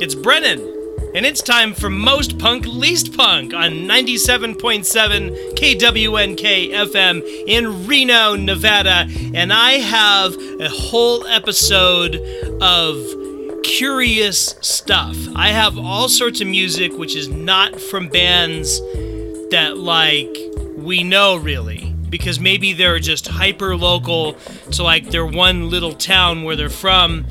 It's Brennan, and it's time for Most Punk Least Punk on 97.7 KWNK FM in Reno, Nevada. And I have a whole episode of curious stuff. I have all sorts of music which is not from bands that, like, we know really because maybe they're just hyper local to like their one little town where they're from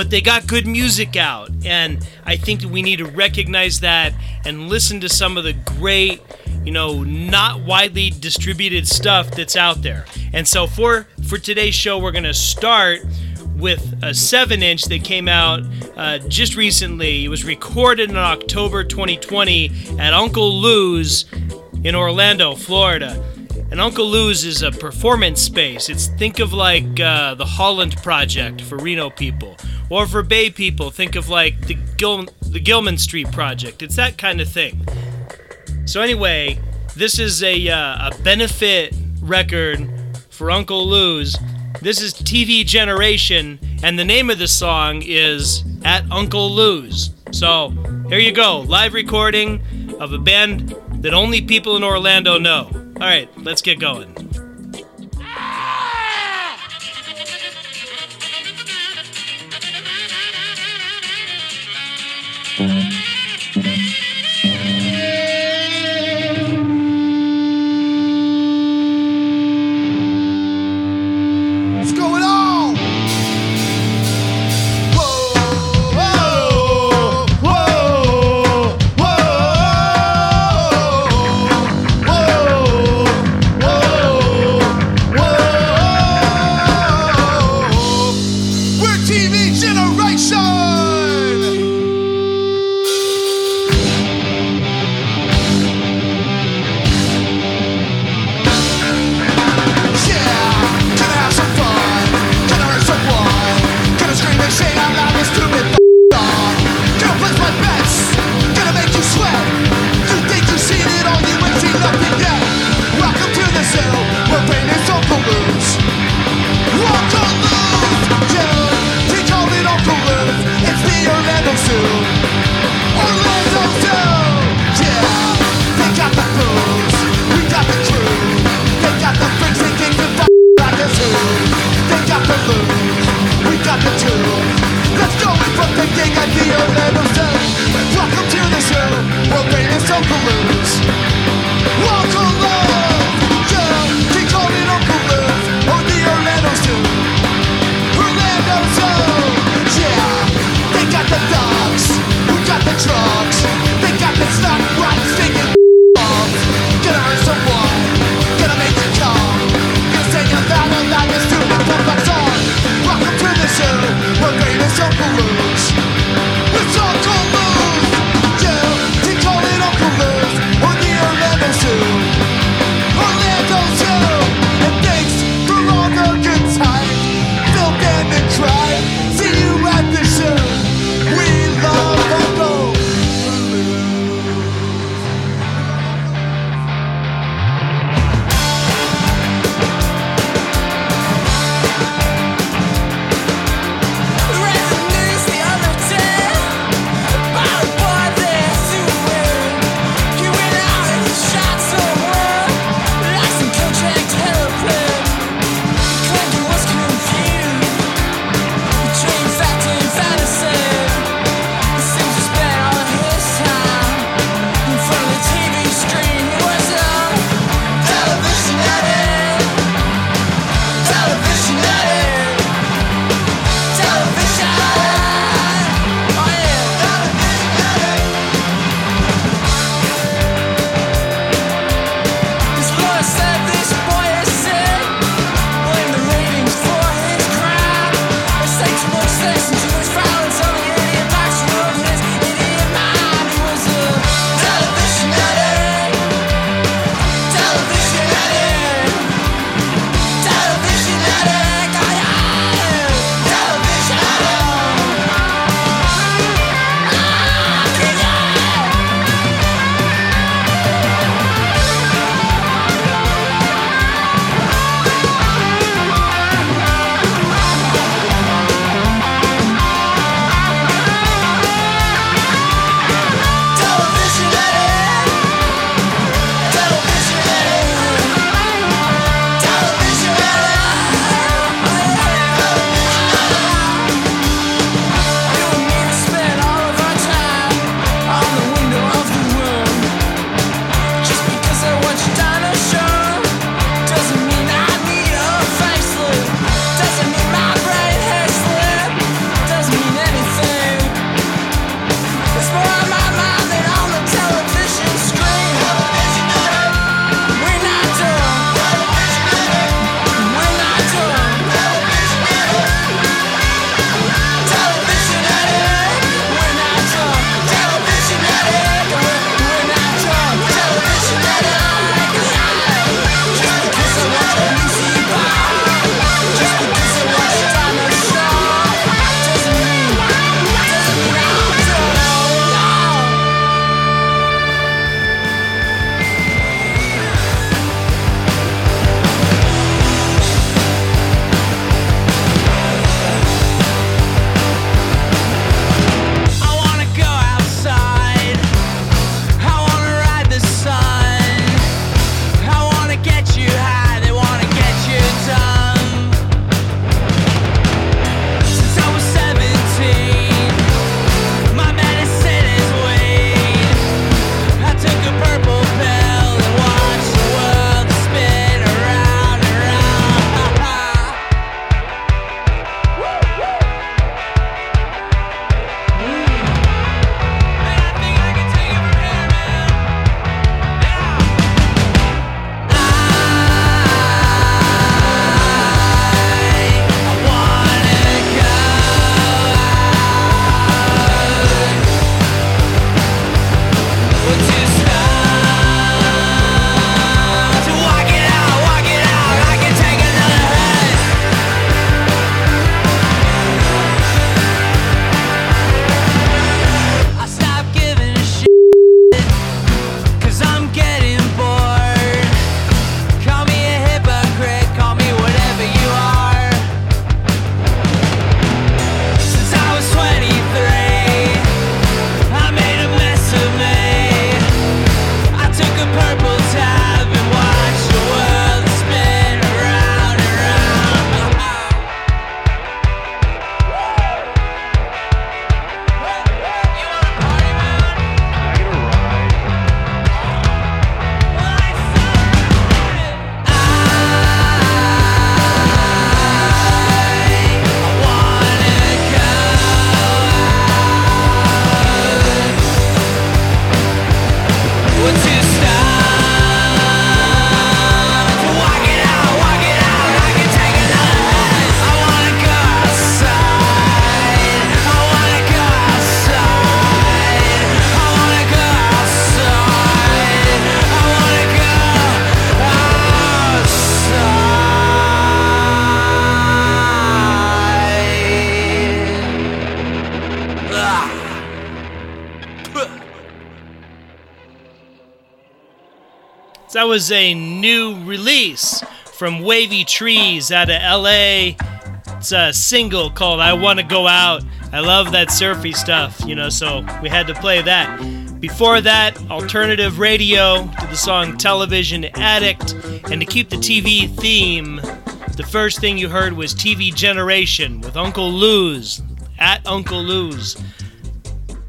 but they got good music out. And i think that we need to recognize that and listen to some of the great you know not widely distributed stuff that's out there. And so for for today's show we're to start with a 7 inch that came out uh, just recently. It was recorded in october 2020 at uncle lou's in orlando florida and Uncle Lou's is a performance space. It's think of like uh, the Holland Project for Reno people, or for Bay people, think of like the Gil- the Gilman Street Project. It's that kind of thing. So anyway, this is a uh, a benefit record for Uncle Lou's. This is TV Generation, and the name of the song is At Uncle Lou's. So here you go, live recording of a band that only people in Orlando know. All right, let's get going. What's was a new release from Wavy Trees out of LA. It's a single called I Wanna Go Out. I love that surfy stuff, you know, so we had to play that. Before that, alternative radio to the song Television Addict. And to keep the TV theme, the first thing you heard was TV Generation with Uncle Lou's, at Uncle Lou's.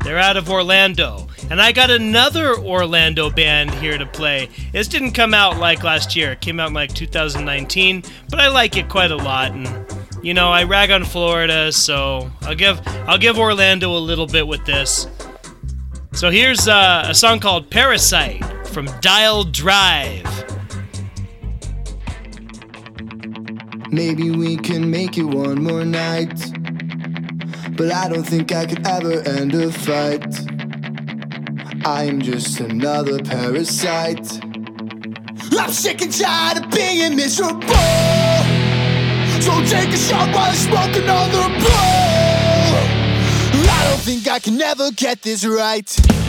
They're out of Orlando. And I got another Orlando band here to play. This didn't come out like last year. It came out in like 2019, but I like it quite a lot and you know, I rag on Florida, so I'll give I'll give Orlando a little bit with this. So here's uh, a song called Parasite from Dial Drive. Maybe we can make it one more night. But I don't think I could ever end a fight. I'm just another parasite. I'm sick and tired of being miserable. So take a shot while I smoke another bowl. I don't think I can ever get this right.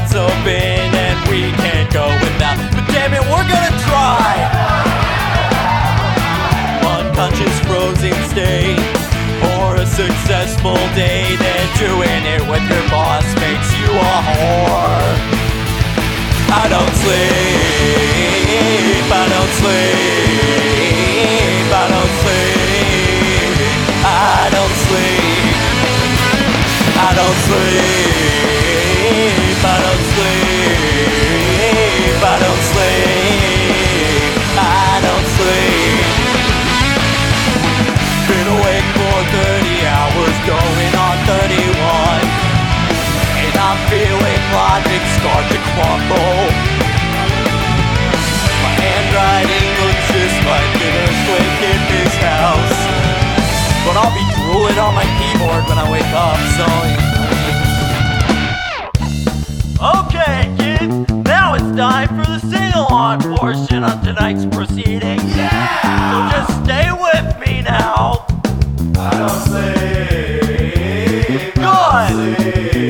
Coffee open and we can't go without. But damn it, we're gonna try. Unconscious frozen state or a successful day. Then doing it with your boss makes you a whore. I don't sleep. I don't sleep. I don't sleep. I don't sleep. I don't sleep. I don't sleep. I don't sleep. I don't sleep. Been awake for 30 hours, going on 31. And I'm feeling logic start to crumble. My handwriting looks just like an earthquake in this house. But I'll be drooling on my keyboard when I wake up, so. Kids, now it's time for the sing along portion of tonight's proceedings. Yeah! So just stay with me now. I don't sleep. Good! A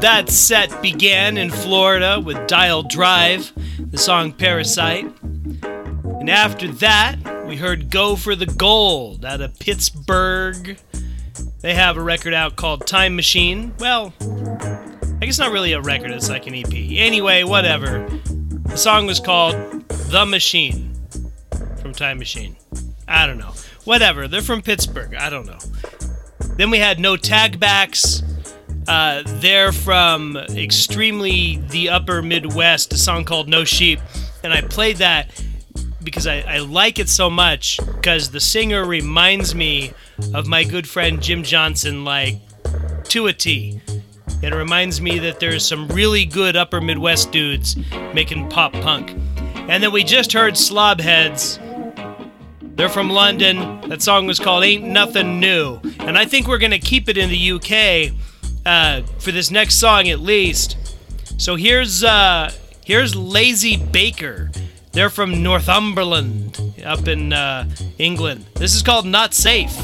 that set began in Florida with Dial Drive, the song Parasite. And after that, we heard Go for the Gold out of Pittsburgh. They have a record out called Time Machine. Well, I guess not really a record, it's like an EP. Anyway, whatever. The song was called The Machine from Time Machine. I don't know. Whatever. They're from Pittsburgh. I don't know. Then we had No Tagbacks. Uh, they're from extremely the upper Midwest, a song called No Sleep. And I played that because I, I like it so much because the singer reminds me of my good friend Jim Johnson, like to a T. It reminds me that there's some really good upper Midwest dudes making pop punk. And then we just heard Slobheads. They're from London. That song was called Ain't Nothing New. And I think we're going to keep it in the UK uh, for this next song at least. So here's uh, here's Lazy Baker. They're from Northumberland up in uh, England. This is called Not Safe.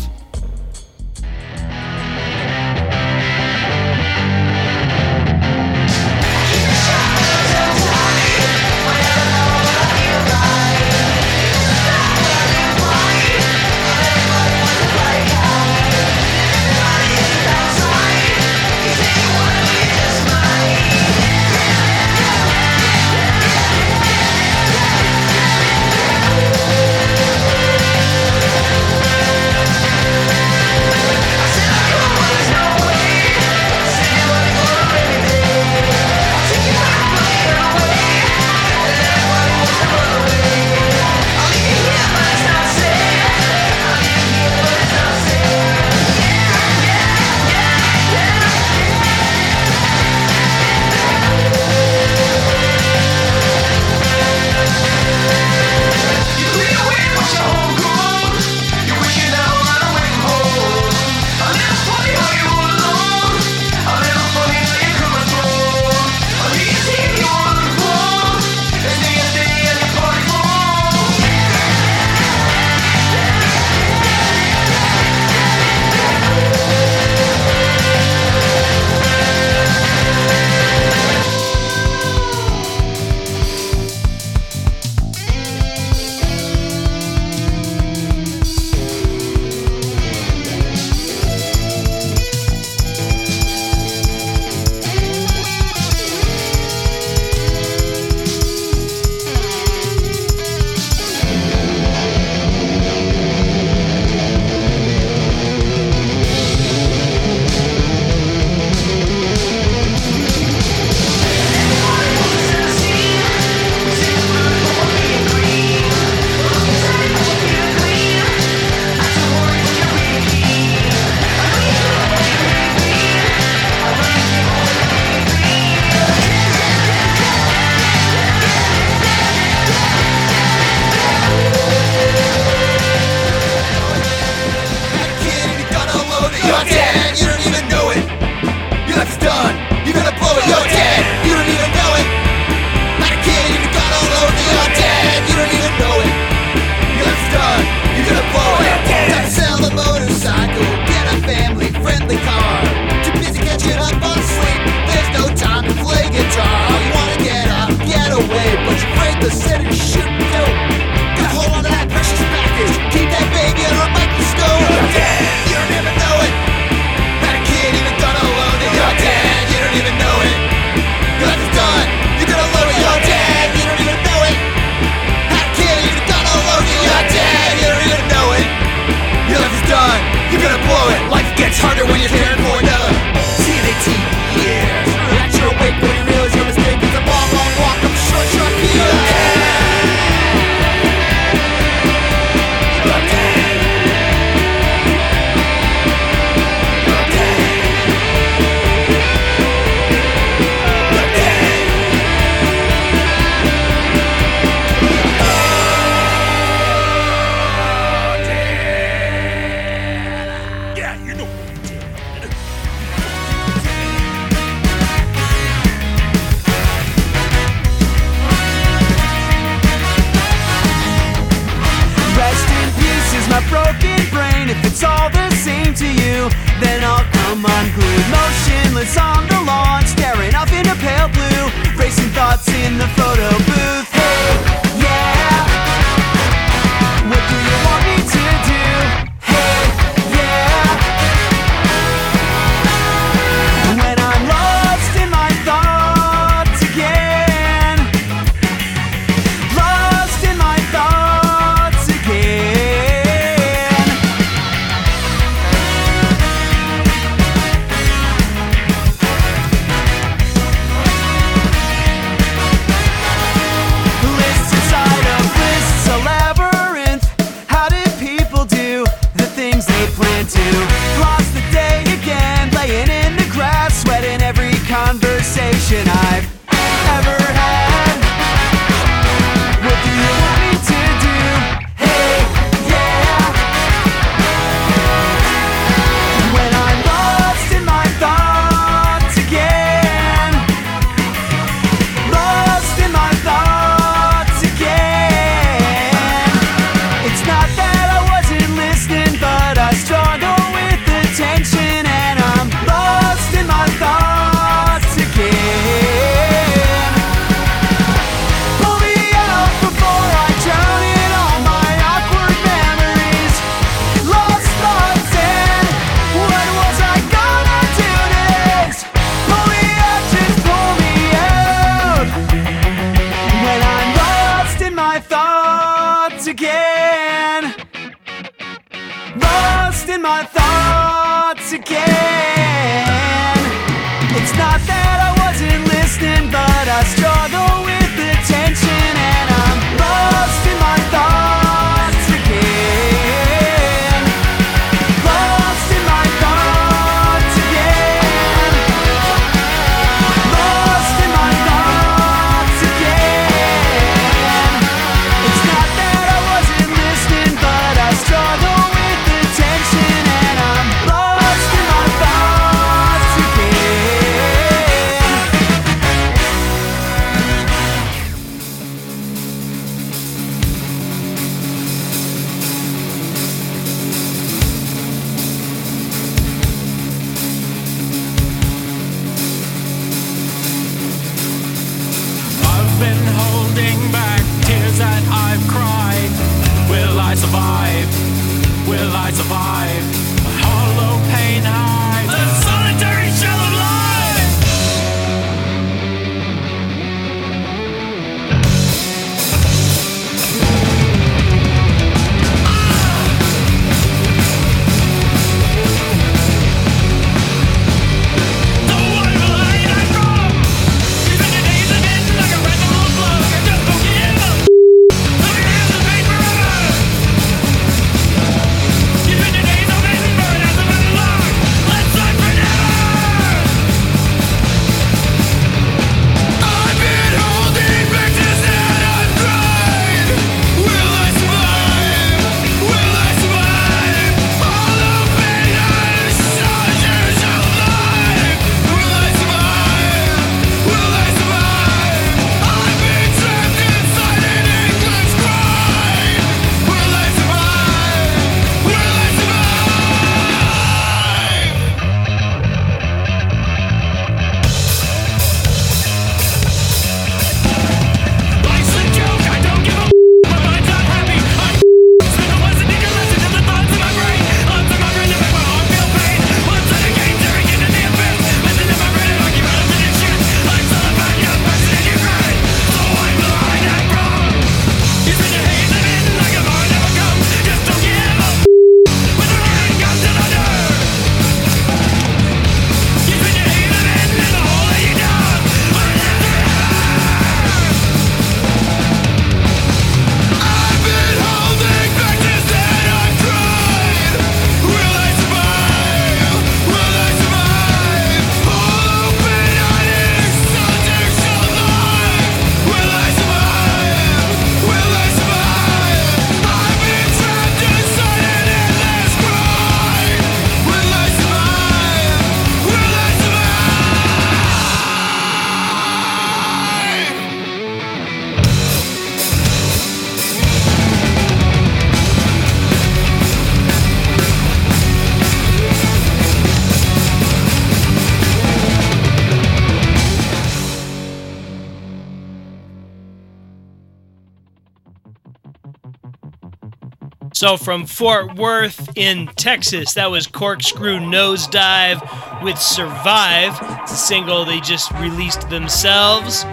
So from Fort Worth in Texas, that was Corkscrew Nosedive with Survive. It's a single they just released themselves.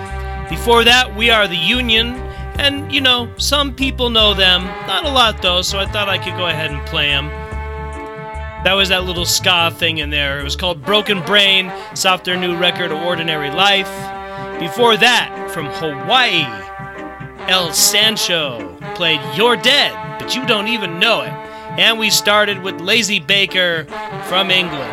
Before that, We Are the Union. And, you know, some people know them. Not a lot, though, so I thought I could go ahead and play them. That was that little ska thing in there. It was called Broken Brain. It's off their new record, Ordinary Life. Before that, from Hawaii, El Sancho played You're Dead, but you don't even know it. And we started with Lazy Baker from England.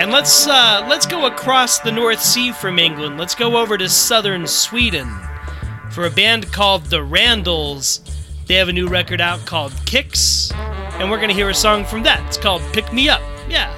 And let's uh, let's go across the North Sea from England. Let's go over to southern Sweden for a band called The Randalls. They have a new record out called Kicks, and we're gonna hear a song from that. It's called Pick Me Up. Yeah.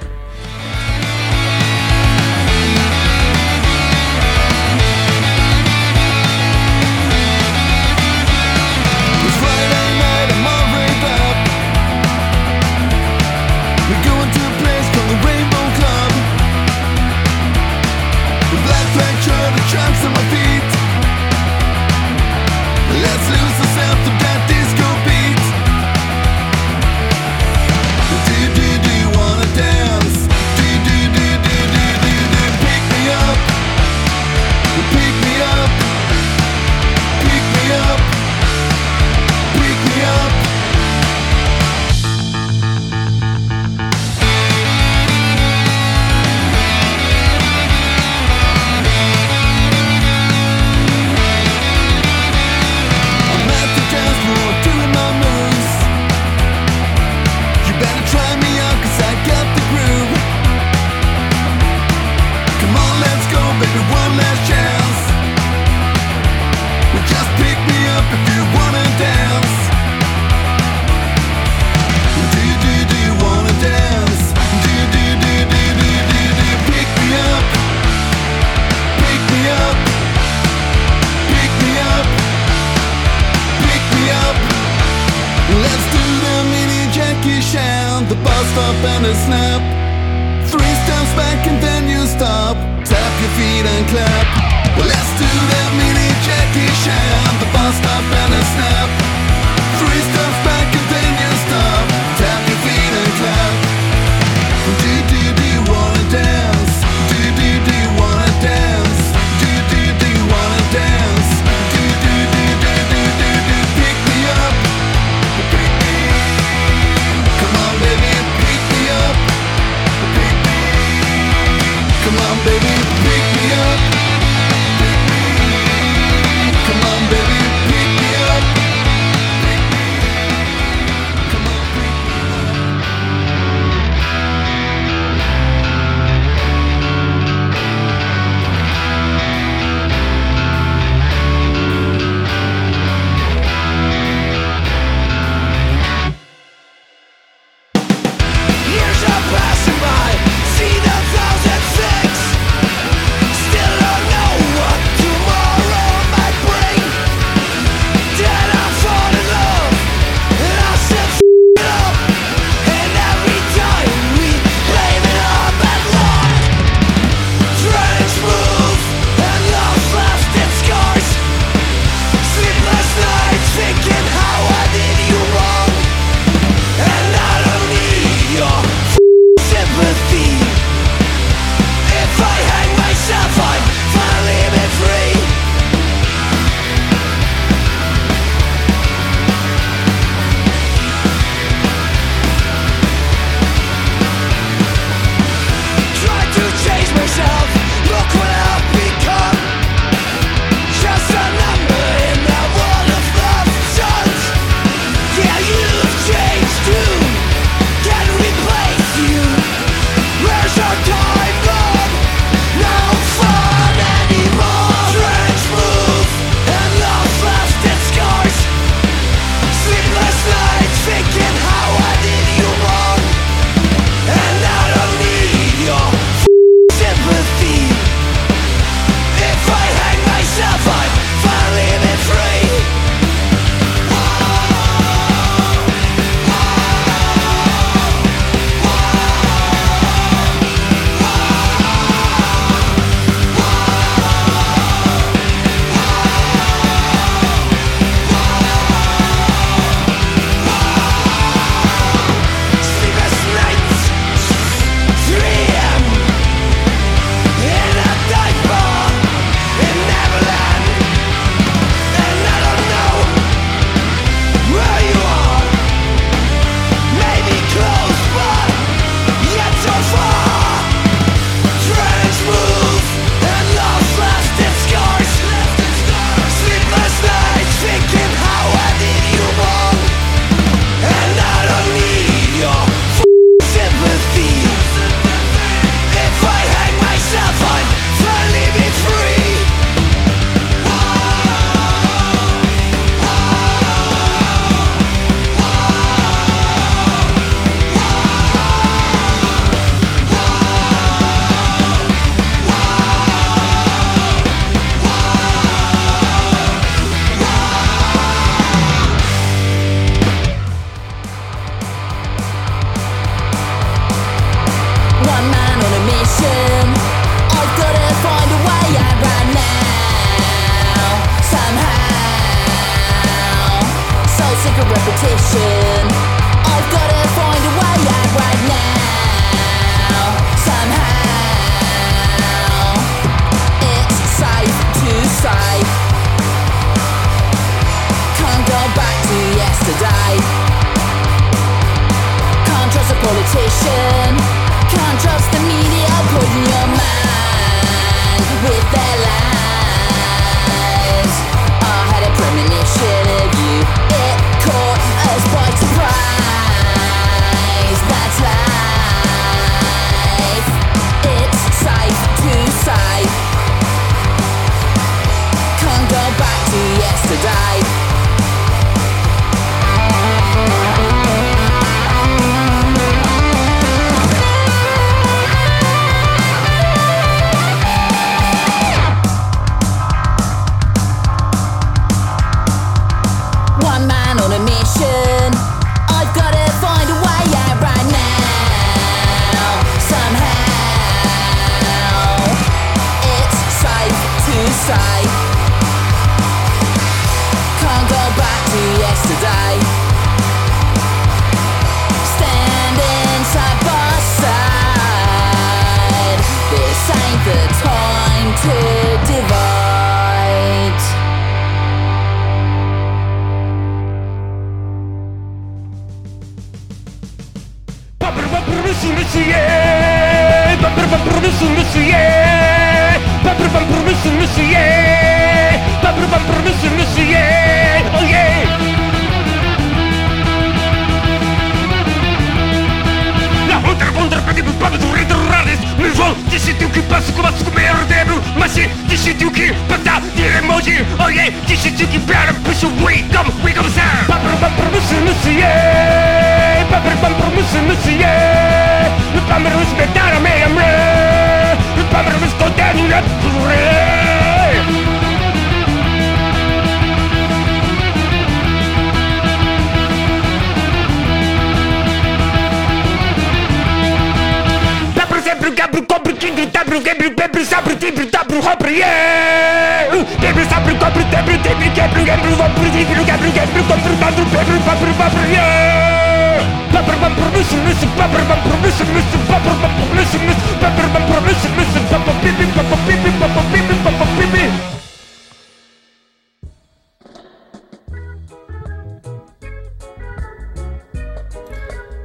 Politician.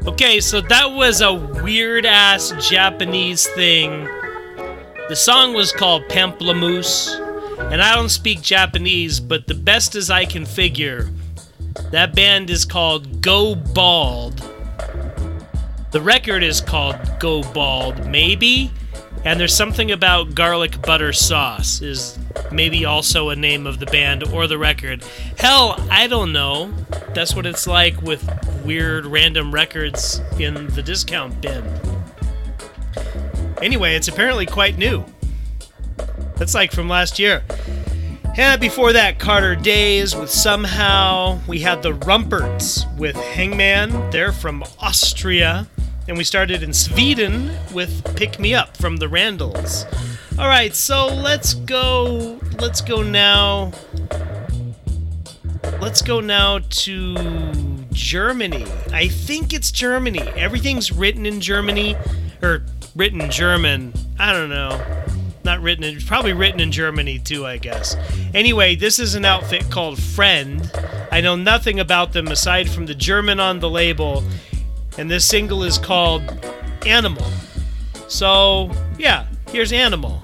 Okay, so that was a weird ass Japanese thing. The song was called Pamplemousse, and I don't speak Japanese, but the best as I can figure, that band is called Go Bald. The record is called Go Bald, maybe? And there's something about garlic butter sauce, is maybe also a name of the band or the record. Hell, I don't know. That's what it's like with weird random records in the discount bin. Anyway, it's apparently quite new. That's like from last year. And before that, Carter Days with Somehow. We had the Rumperts with Hangman. They're from Austria. And we started in Sweden with Pick Me Up from the Randalls. All right, so let's go. Let's go now. Let's go now to Germany. I think it's Germany. Everything's written in Germany, or written German. I don't know. Not written in, probably written in Germany too, I guess. Anyway, this is an outfit called Friend. I know nothing about them aside from the German on the label, and this single is called Animal. So, yeah, here's Animal.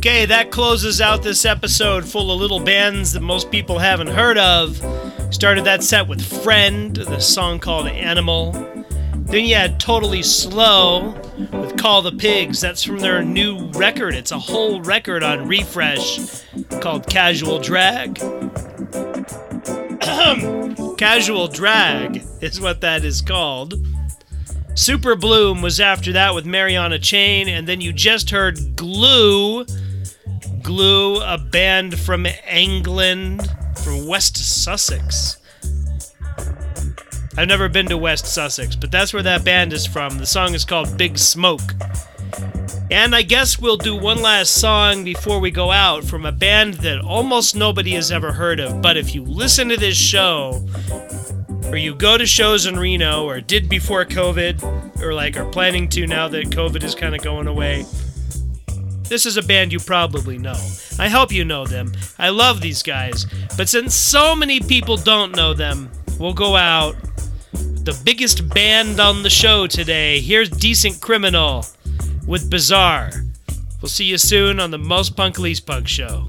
Okay, that closes out this episode full of little bands that most people haven't heard of. Started that set with Friend, the song called Animal. Then you had Totally Slow with Call the Pigs. That's from their new record. It's a whole record on Refresh called Casual Drag. Casual Drag is what that is called. Super Bloom was after that with Mariana Chain, and then you just heard Glue. Glue, a band from England, from West Sussex. I've never been to West Sussex, but that's where that band is from. The song is called Big Smoke. And I guess we'll do one last song before we go out from a band that almost nobody has ever heard of. But if you listen to this show, or you go to shows in Reno, or did before COVID, or like are planning to now that COVID is kind of going away, this is a band you probably know. I hope you know them. I love these guys. But since so many people don't know them, we'll go out. The biggest band on the show today. Here's Decent Criminal with Bizarre. We'll see you soon on the Most Punk Least Punk show.